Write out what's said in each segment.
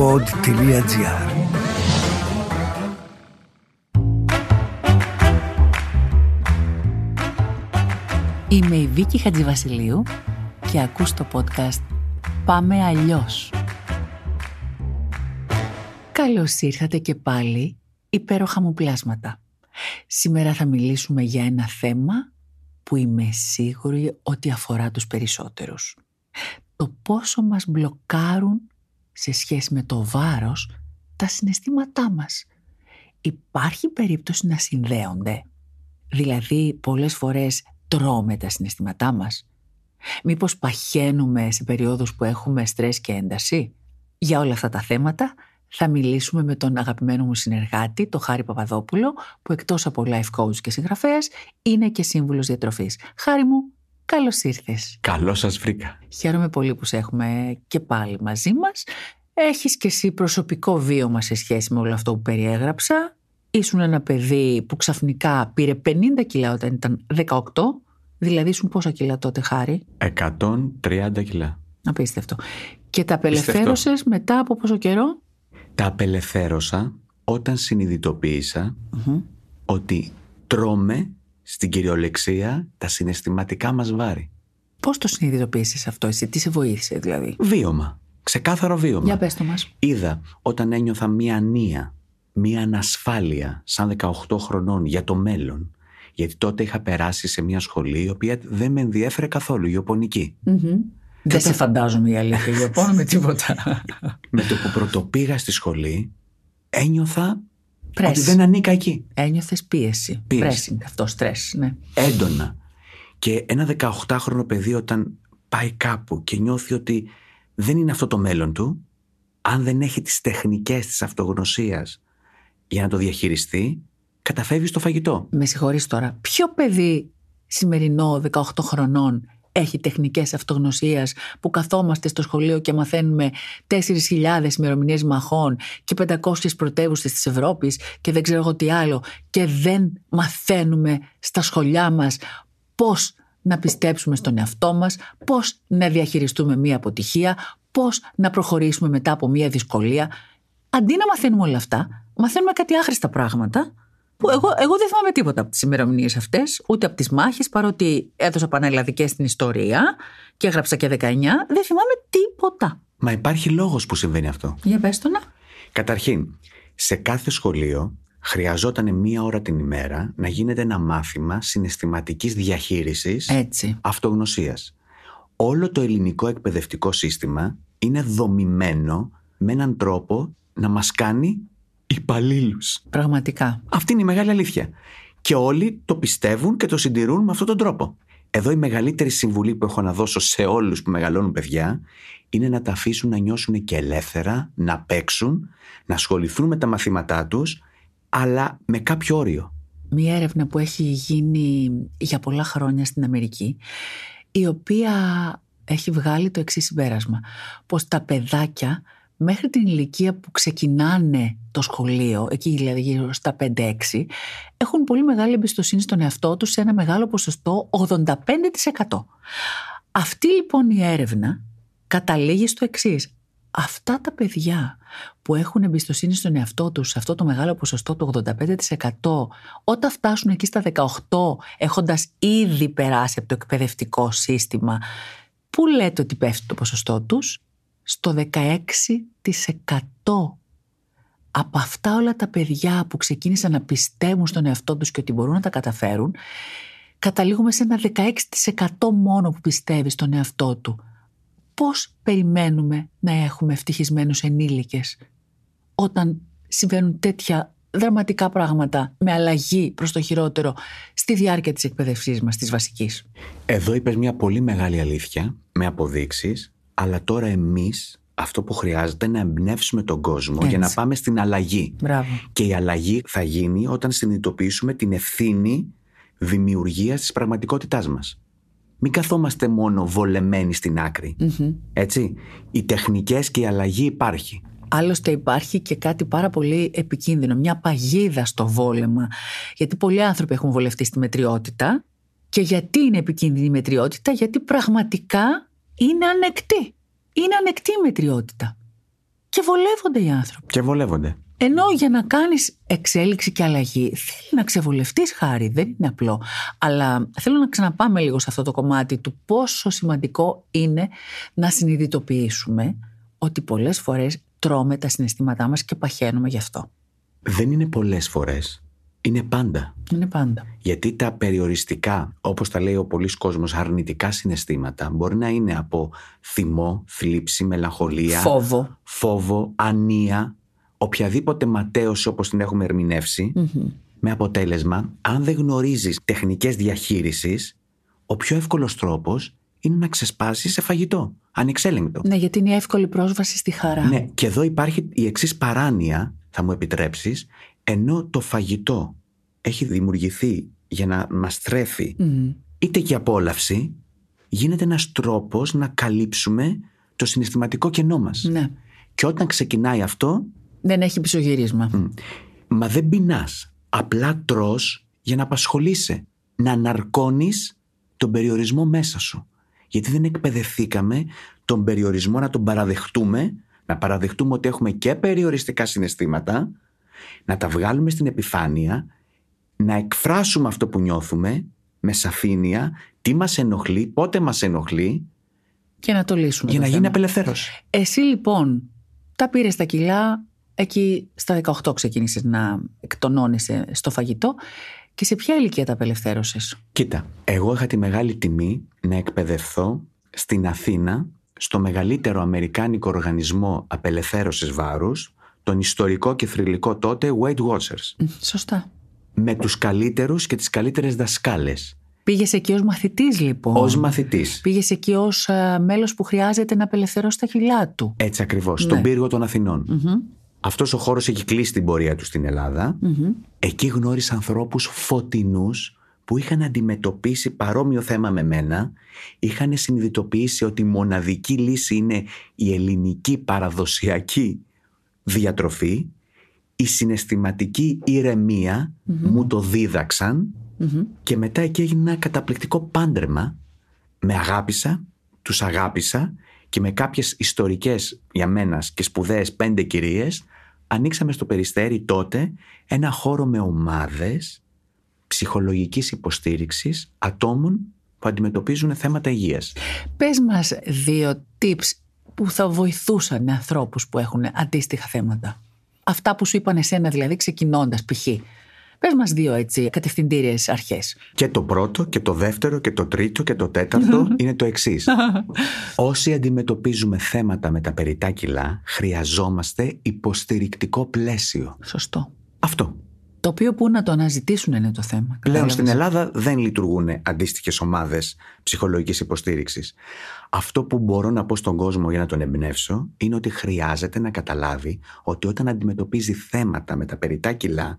pod.gr Είμαι η Βίκη Χατζηβασιλείου και ακούς το podcast «Πάμε αλλιώς». Καλώς ήρθατε και πάλι, υπέροχα μου πλάσματα. Σήμερα θα μιλήσουμε για ένα θέμα που είμαι σίγουρη ότι αφορά τους περισσότερους. Το πόσο μας μπλοκάρουν σε σχέση με το βάρος τα συναισθήματά μας. Υπάρχει περίπτωση να συνδέονται; Δηλαδή πολλές φορές τρώμε τα συναισθήματά μας; Μήπως παχαίνουμε σε περίοδους που έχουμε στρες και ένταση; Για όλα αυτά τα θέματα θα μιλήσουμε με τον αγαπημένο μου συνεργάτη, τον Χάρη Παπαδόπουλο, που εκτός από life coach και συγγραφέας, είναι και σύμβουλος διατροφής. Χάρη μου, καλώς ήρθες. Καλώς σας βρήκα. Χαίρομαι πολύ που σε έχουμε και πάλι μαζί μας. Έχεις και εσύ προσωπικό βίωμα σε σχέση με όλο αυτό που περιέγραψα. Ήσουν ένα παιδί που ξαφνικά πήρε 50 κιλά όταν ήταν 18, δηλαδή ήσουν πόσα κιλά τότε, Χάρη; 130 κιλά. Απίστευτο. Και τα απελευθέρωσες μετά από πόσο καιρό; Τα απελευθέρωσα όταν συνειδητοποίησα ότι τρώμε στην κυριολεξία τα συναισθηματικά μας βάρη. Πώς το συνειδητοποίησες αυτό εσύ, τι σε βοήθησε δηλαδή; Βίωμα. Ξεκάθαρο βίωμα. Για πες το μας. Είδα όταν ένιωθα μία ανία, μία ανασφάλεια σαν 18 χρονών για το μέλλον. Γιατί τότε είχα περάσει σε μια σχολή η οποία δεν με ενδιέφερε καθόλου, γεωπονική. Δεν σε φαντάζομαι η αλήθεια, γεωπόνο με τίποτα. με το που πρωτοπήγα στη σχολή, ένιωθα Πρες. ότι δεν ανήκα εκεί. Ένιωθες πίεση. Πίεση. Pressing, αυτό, στρες, ναι. Έντονα. Και ένα 18χρονο παιδί όταν πάει κάπου και νιώθει ότι δεν είναι αυτό το μέλλον του, αν δεν έχει τις τεχνικές της αυτογνωσίας για να το διαχειριστεί, καταφεύγει στο φαγητό. Με συγχωρείς τώρα. Ποιο παιδί σημερινό 18 χρονών έχει τεχνικές αυτογνωσίας που καθόμαστε στο σχολείο και μαθαίνουμε 4.000 ημερομηνίες μαχών και 500 πρωτεύουσες της Ευρώπης και δεν ξέρω εγώ τι άλλο και δεν μαθαίνουμε στα σχολιά μας πώς να πιστέψουμε στον εαυτό μας, πώς να διαχειριστούμε μία αποτυχία, πώς να προχωρήσουμε μετά από μία δυσκολία. Αντί να μαθαίνουμε όλα αυτά, μαθαίνουμε κάτι άχρηστα πράγματα που εγώ, εγώ δεν θυμάμαι τίποτα από τις ημερομηνίες αυτές, ούτε από τις μάχες, παρότι έδωσα πανελλαδικές στην ιστορία και έγραψα και 19, δεν θυμάμαι τίποτα. Μα υπάρχει λόγος που συμβαίνει αυτό. Για πες το να. Καταρχήν, σε κάθε σχολείο χρειαζόταν μία ώρα την ημέρα να γίνεται ένα μάθημα συναισθηματικής διαχείρισης Έτσι. αυτογνωσίας. Όλο το ελληνικό εκπαιδευτικό σύστημα είναι δομημένο με έναν τρόπο να μας κάνει υπαλλήλους. Πραγματικά. Αυτή είναι η μεγάλη αλήθεια. Και όλοι το πιστεύουν και το συντηρούν με αυτόν τον τρόπο. Εδώ η μεγαλύτερη συμβουλή που έχω να δώσω σε όλους που μεγαλώνουν παιδιά είναι να τα αφήσουν να νιώσουν και ελεύθερα, να παίξουν, να ασχοληθούν με τα μαθήματά τους, αλλά με κάποιο όριο. Μία έρευνα που έχει γίνει για πολλά χρόνια στην Αμερική, η οποία έχει βγάλει το εξής συμπέρασμα. Πως τα παιδάκια μέχρι την ηλικία που ξεκινάνε το σχολείο, εκεί δηλαδή γύρω στα 5-6, έχουν πολύ μεγάλη εμπιστοσύνη στον εαυτό τους σε ένα μεγάλο ποσοστό 85%. Αυτή λοιπόν η έρευνα καταλήγει στο εξής. Αυτά τα παιδιά που έχουν εμπιστοσύνη στον εαυτό τους σε αυτό το μεγάλο ποσοστό το 85% όταν φτάσουν εκεί στα 18 έχοντας ήδη περάσει από το εκπαιδευτικό σύστημα πού λέτε ότι πέφτει το ποσοστό τους; Στο 16% από αυτά όλα τα παιδιά που ξεκίνησαν να πιστεύουν στον εαυτό τους και ότι μπορούν να τα καταφέρουν, καταλήγουμε σε ένα 16% μόνο που πιστεύει στον εαυτό του. Πώς περιμένουμε να έχουμε ευτυχισμένους ενήλικες όταν συμβαίνουν τέτοια δραματικά πράγματα με αλλαγή προς το χειρότερο στη διάρκεια της εκπαιδευσής μας, της βασικής; Εδώ είπες μια πολύ μεγάλη αλήθεια με αποδείξεις, αλλά τώρα εμείς αυτό που χρειάζεται είναι να εμπνεύσουμε τον κόσμο Έτσι. για να πάμε στην αλλαγή. Μπράβο. Και η αλλαγή θα γίνει όταν συνειδητοποιήσουμε την ευθύνη δημιουργίας της πραγματικότητάς μας. Μην καθόμαστε μόνο βολεμένοι στην άκρη. Έτσι. Οι τεχνικές και η αλλαγή υπάρχει. Άλλωστε υπάρχει και κάτι πάρα πολύ επικίνδυνο, μια παγίδα στο βόλεμα. Γιατί πολλοί άνθρωποι έχουν βολευτεί στη μετριότητα. Και γιατί είναι επικίνδυνη η μετριότητα, γιατί πραγματικά είναι ανεκτή. Είναι ανεκτή η μετριότητα. Και βολεύονται οι άνθρωποι. Και βολεύονται. Ενώ για να κάνεις εξέλιξη και αλλαγή θέλει να ξεβολευτείς χάρη, δεν είναι απλό. Αλλά θέλω να ξαναπάμε λίγο σε αυτό το κομμάτι του πόσο σημαντικό είναι να συνειδητοποιήσουμε ότι πολλές φορές τρώμε τα συναισθήματά μας και παχαίνουμε γι' αυτό. Δεν είναι πολλές φορές. Είναι πάντα. Είναι πάντα. Γιατί τα περιοριστικά, όπως τα λέει ο πολλής κόσμος, αρνητικά συναισθήματα μπορεί να είναι από θυμό, θλίψη, μελαγχολία, Φόβο. φόβο, ανία, οποιαδήποτε ματέωση όπως την έχουμε ερμηνεύσει, με αποτέλεσμα, αν δεν γνωρίζεις τεχνικές διαχείρισης, ο πιο εύκολος τρόπος είναι να ξεσπάσεις σε φαγητό, ανεξέλεγκτο. Ναι, γιατί είναι η εύκολη πρόσβαση στη χαρά. Ναι, και εδώ υπάρχει η εξής παράνοια, θα μου επιτρέψεις, ενώ το φαγητό έχει δημιουργηθεί για να μας τρέφει Μμμ. είτε και απόλαυση, γίνεται ένας τρόπος να καλύψουμε το συναισθηματικό κενό μας. Ναι. Και όταν ξεκινάει αυτό, Δεν έχει πισωγύρισμα. μα δεν πεινάς. Απλά τρως για να απασχολείσαι. Να ναρκώνεις τον περιορισμό μέσα σου. Γιατί δεν εκπαιδευθήκαμε τον περιορισμό να τον παραδεχτούμε, να παραδεχτούμε ότι έχουμε και περιοριστικά συναισθήματα, να τα βγάλουμε στην επιφάνεια, να εκφράσουμε αυτό που νιώθουμε με σαφήνεια, τι μας ενοχλεί, πότε μας ενοχλεί, Και να το λύσουμε. για το να θέμα. γίνει απελευθέρωση. Εσύ λοιπόν τα πήρες τα κιλά, εκεί στα 18 ξεκίνησες να εκτονώνεσαι στο φαγητό και σε ποια ηλικία τα απελευθέρωσες; Κοίτα, εγώ είχα τη μεγάλη τιμή να εκπαιδευθώ στην Αθήνα στο μεγαλύτερο αμερικάνικο οργανισμό απελευθέρωσης βάρους, τον ιστορικό και θρηλυκό τότε Weight Watchers, Μ, Σωστά. με τους καλύτερους και τις καλύτερες δασκάλες, Πήγες εκεί ως μαθητής λοιπόν. ως μαθητής. Πήγες εκεί ως α, μέλος που χρειάζεται να απελευθερώσει τα κιλά του. Έτσι ακριβώς, Ναι. στον πύργο των Αθηνών. Μμμ, Αυτός ο χώρος έχει κλείσει την πορεία του στην Ελλάδα. μμμ. Εκεί γνώρισα ανθρώπους φωτεινούς που είχαν αντιμετωπίσει παρόμοιο θέμα με μένα, είχαν συνειδητοποιήσει ότι η μοναδική λύση είναι η ελληνική παραδοσιακή διατροφή, η συναισθηματική ηρεμία μου το δίδαξαν Μμμ. και μετά εκεί έγινε ένα καταπληκτικό πάντρεμα. Με αγάπησα, τους αγάπησα και με κάποιες ιστορικές για μένα και σπουδαίες πέντε κυρίες ανοίξαμε στο Περιστέρι τότε ένα χώρο με ομάδες ψυχολογικής υποστήριξης ατόμων που αντιμετωπίζουν θέματα υγείας. Πες μας δύο tips που θα βοηθούσαν ανθρώπους που έχουν αντίστοιχα θέματα. Αυτά που σου είπαν εσένα δηλαδή ξεκινώντας π.χ. Πες μας δύο έτσι κατευθυντήριες αρχές. Και το πρώτο και το δεύτερο και το τρίτο και το τέταρτο είναι το εξής. Όσοι αντιμετωπίζουμε θέματα με τα περιτά κιλά, χρειαζόμαστε υποστηρικτικό πλαίσιο. Σωστό. Αυτό. Το οποίο που να το αναζητήσουν είναι το θέμα. Πλέον Κατάλαβες; στην Ελλάδα δεν λειτουργούν αντίστοιχες ομάδες ψυχολογικής υποστήριξης. Αυτό που μπορώ να πω στον κόσμο για να τον εμπνεύσω είναι ότι χρειάζεται να καταλάβει ότι όταν αντιμετωπίζει θέματα με τα περιτά κιλά,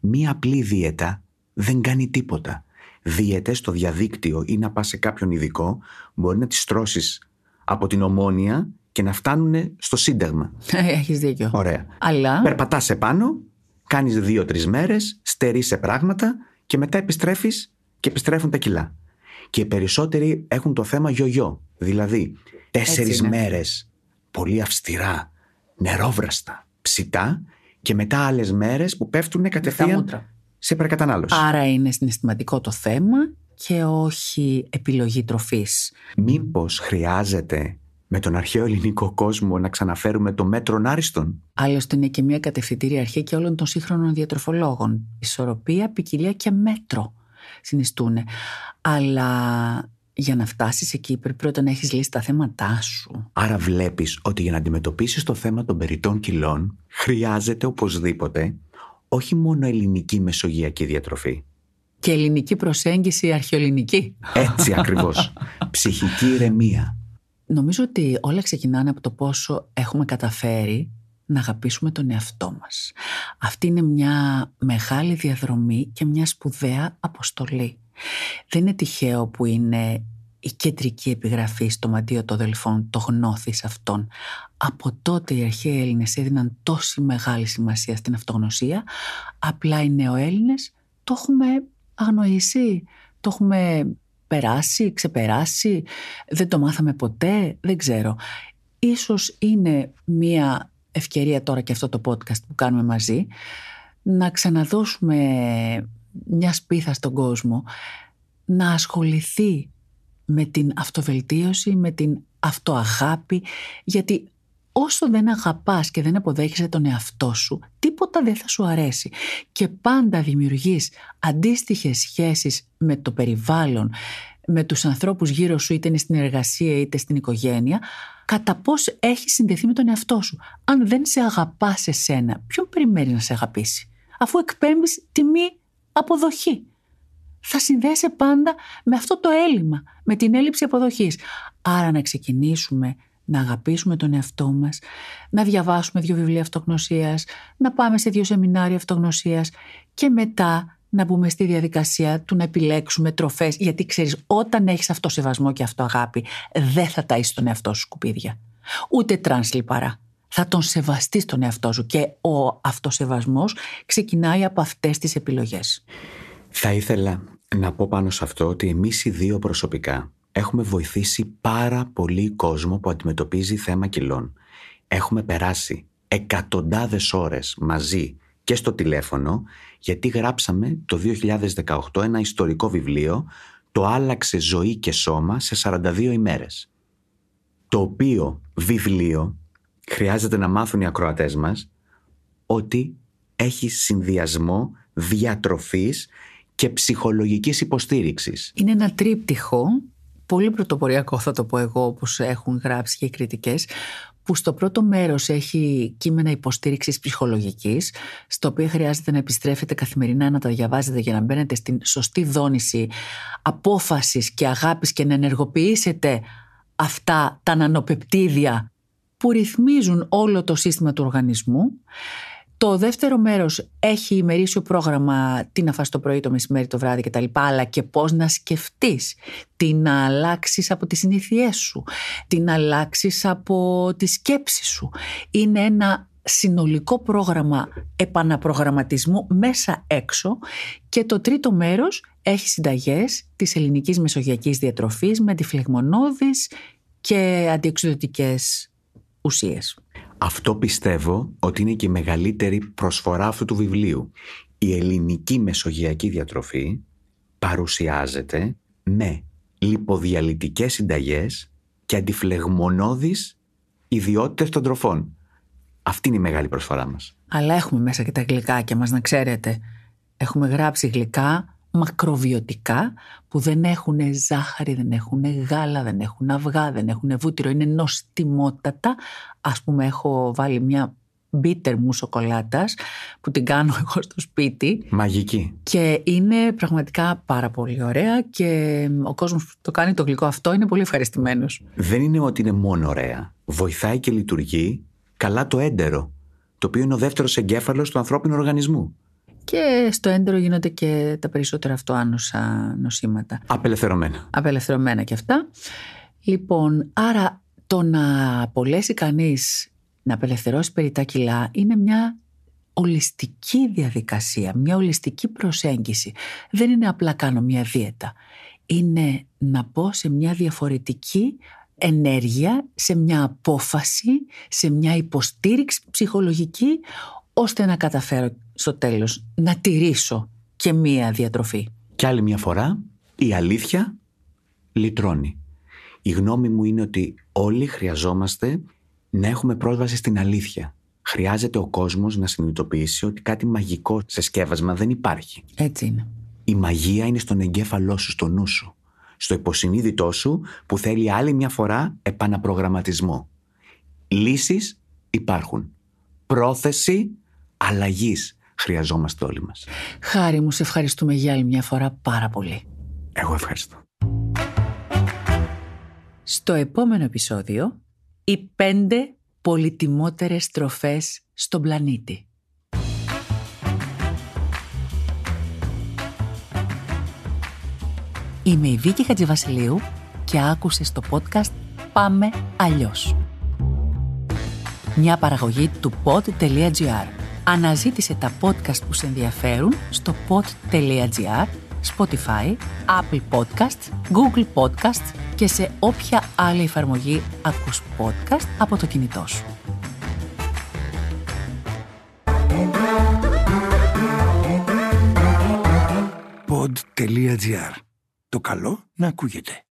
μία απλή δίαιτα δεν κάνει τίποτα. Δίαιτες στο διαδίκτυο ή να πας σε κάποιον ειδικό μπορεί να τις τρώσεις από την ομόνια και να φτάνουν στο σύνταγμα. Έχεις δίκιο. Ωραία. Αλλά Περπατάς επάνω, κάνεις δύο-τρεις μέρες, στερείς σε πράγματα και μετά επιστρέφεις και επιστρέφουν τα κιλά. Και οι περισσότεροι έχουν το θέμα γιογιό. Δηλαδή, τέσσερις είναι. μέρες πολύ αυστηρά, νερόβραστα, ψητά και μετά άλλες μέρες που πέφτουν τα κατευθείαν μούτρα. σε υπερκατανάλωση. Άρα είναι συναισθηματικό το θέμα και όχι επιλογή τροφής. Μήπως χρειάζεται με τον αρχαίο ελληνικό κόσμο να ξαναφέρουμε το μέτρο άριστον. Άλλωστε είναι και μια κατευθυντήρια αρχή και όλων των σύγχρονων διατροφολόγων. Ισορροπία, ποικιλία και μέτρο συνιστούν. Αλλά για να φτάσεις εκεί πρέπει πρώτα να έχεις λύσει τα θέματά σου. Άρα βλέπεις ότι για να αντιμετωπίσεις το θέμα των περιττών κιλών χρειάζεται οπωσδήποτε όχι μόνο ελληνική μεσογειακή διατροφή. Και ελληνική προσέγγιση αρχαιοελληνική. Έτσι ακριβώς. Ψυχική ηρεμία. Νομίζω ότι όλα ξεκινάνε από το πόσο έχουμε καταφέρει να αγαπήσουμε τον εαυτό μας. Αυτή είναι μια μεγάλη διαδρομή και μια σπουδαία αποστολή. Δεν είναι τυχαίο που είναι η κεντρική επιγραφή στο μαντίο των δελφών, το γνώθης αυτών. Από τότε οι αρχαίοι Έλληνες έδιναν τόση μεγάλη σημασία στην αυτογνωσία, απλά οι νεοέλληνες το έχουμε αγνοήσει, το έχουμε περάσει, ξεπεράσει, δεν το μάθαμε ποτέ, δεν ξέρω. Ίσως είναι μία ευκαιρία τώρα και αυτό το podcast που κάνουμε μαζί να ξαναδώσουμε μια σπίθα στον κόσμο να ασχοληθεί με την αυτοβελτίωση, με την αυτοαγάπη, γιατί όσο δεν αγαπάς και δεν αποδέχεσαι τον εαυτό σου, τίποτα δεν θα σου αρέσει. Και πάντα δημιουργείς αντίστοιχες σχέσεις με το περιβάλλον, με τους ανθρώπους γύρω σου, είτε είναι στην εργασία είτε στην οικογένεια, κατά πώς έχει συνδεθεί με τον εαυτό σου. Αν δεν σε αγαπάς εσένα, ποιον περιμένεις να σε αγαπήσει, αφού εκπέμπεις τιμή αποδοχή. Θα συνδέεσαι πάντα με αυτό το έλλειμμα, με την έλλειψη αποδοχής. Άρα να ξεκινήσουμε να αγαπήσουμε τον εαυτό μας, να διαβάσουμε δύο βιβλία αυτογνωσίας, να πάμε σε δύο σεμινάρια αυτογνωσίας και μετά να μπούμε στη διαδικασία του να επιλέξουμε τροφές, γιατί ξέρεις όταν έχεις αυτοσεβασμό και αυτοαγάπη δεν θα ταΐσεις τον εαυτό σου σκουπίδια. Ούτε τρανς λιπαρά. Θα τον σεβαστείς τον εαυτό σου και ο αυτοσεβασμός ξεκινάει από αυτές τις επιλογές. Θα ήθελα να πω πάνω σε αυτό ότι εμείς οι δύο προσωπικά έχουμε βοηθήσει πάρα πολύ κόσμο που αντιμετωπίζει θέμα κιλών. Έχουμε περάσει εκατοντάδες ώρες μαζί και στο τηλέφωνο γιατί γράψαμε το 2018 ένα ιστορικό βιβλίο «Το άλλαξε ζωή και σώμα σε 42 ημέρες». Το οποίο βιβλίο χρειάζεται να μάθουν οι ακροατές μας ότι έχει συνδυασμό διατροφής και ψυχολογικής υποστήριξης. Είναι ένα τρίπτυχο πολύ πρωτοποριακό θα το πω εγώ όπως έχουν γράψει και οι κριτικές που στο πρώτο μέρος έχει κείμενα υποστήριξης ψυχολογικής στο οποίο χρειάζεται να επιστρέφετε καθημερινά να τα διαβάζετε για να μπαίνετε στην σωστή δόνηση απόφασης και αγάπης και να ενεργοποιήσετε αυτά τα νανοπεπτίδια που ρυθμίζουν όλο το σύστημα του οργανισμού το δεύτερο μέρος έχει ημερήσιο πρόγραμμα τι να φας το πρωί, το μεσημέρι, το βράδυ κτλ. Αλλά και πώς να σκεφτείς, τι να αλλάξεις από τις συνήθειές σου, τι να αλλάξεις από τη σκέψη σου. Είναι ένα συνολικό πρόγραμμα επαναπρογραμματισμού μέσα έξω και το τρίτο μέρος έχει συνταγές της ελληνικής μεσογειακής διατροφής με αντιφλεγμονώδεις και αντιεξουδοτικές ουσίες. Αυτό πιστεύω ότι είναι και η μεγαλύτερη προσφορά αυτού του βιβλίου. Η ελληνική μεσογειακή διατροφή παρουσιάζεται με λιποδιαλυτικές συνταγές και αντιφλεγμονώδεις ιδιότητες των τροφών. Αυτή είναι η μεγάλη προσφορά μας. Αλλά έχουμε μέσα και τα γλυκάκια μας, να ξέρετε. Έχουμε γράψει γλυκά μακροβιωτικά που δεν έχουν ζάχαρη, δεν έχουν γάλα, δεν έχουν αυγά, δεν έχουν βούτυρο, είναι νοστιμότατα. Ας πούμε έχω βάλει μια μπίτερ μου σοκολάτας που την κάνω εγώ στο σπίτι. Μαγική. Και είναι πραγματικά πάρα πολύ ωραία και ο κόσμος που το κάνει το γλυκό αυτό είναι πολύ ευχαριστημένος. Δεν είναι ότι είναι μόνο ωραία. Βοηθάει και λειτουργεί καλά το έντερο, το οποίο είναι ο δεύτερος εγκέφαλος του ανθρώπινου οργανισμού και στο έντερο γίνονται και τα περισσότερα αυτοάνωσα νοσήματα. Απελευθερωμένα. Απελευθερωμένα και αυτά. Λοιπόν, άρα το να απολέσει κανείς να απελευθερώσει περί τα κιλά είναι μια ολιστική διαδικασία, μια ολιστική προσέγγιση. Δεν είναι απλά κάνω μια δίαιτα. Είναι να πω σε μια διαφορετική ενέργεια, σε μια απόφαση, σε μια υποστήριξη ψυχολογική, ώστε να καταφέρω στο τέλος να τηρήσω και μία διατροφή. Και άλλη μια φορά η αλήθεια λυτρώνει. Η γνώμη μου είναι ότι όλοι χρειαζόμαστε να έχουμε πρόσβαση στην αλήθεια. Χρειάζεται ο κόσμος να συνειδητοποιήσει ότι κάτι μαγικό σε σκεύασμα δεν υπάρχει. Έτσι είναι. Η μαγεία είναι στον εγκέφαλό σου, στο νου σου. Στο υποσυνείδητό σου που θέλει άλλη μια φορά επαναπρογραμματισμό. Λύσεις υπάρχουν. Πρόθεση αλλαγής χρειαζόμαστε όλοι μας. Χάρη μου, σε ευχαριστούμε για άλλη μια φορά πάρα πολύ. Εγώ ευχαριστώ. Στο επόμενο επεισόδιο, οι πέντε πολυτιμότερες τροφές στον πλανήτη. Είμαι η Βίκη Χατζηβασιλείου και άκουσες το podcast «Πάμε αλλιώς». Μια παραγωγή του pod.gr αναζήτησε τα podcast που σε ενδιαφέρουν στο pod.gr, Spotify, Apple Podcasts, Google Podcasts και σε όποια άλλη εφαρμογή ακούς podcast από το κινητό σου. Pod.gr. Το καλό να ακούγεται.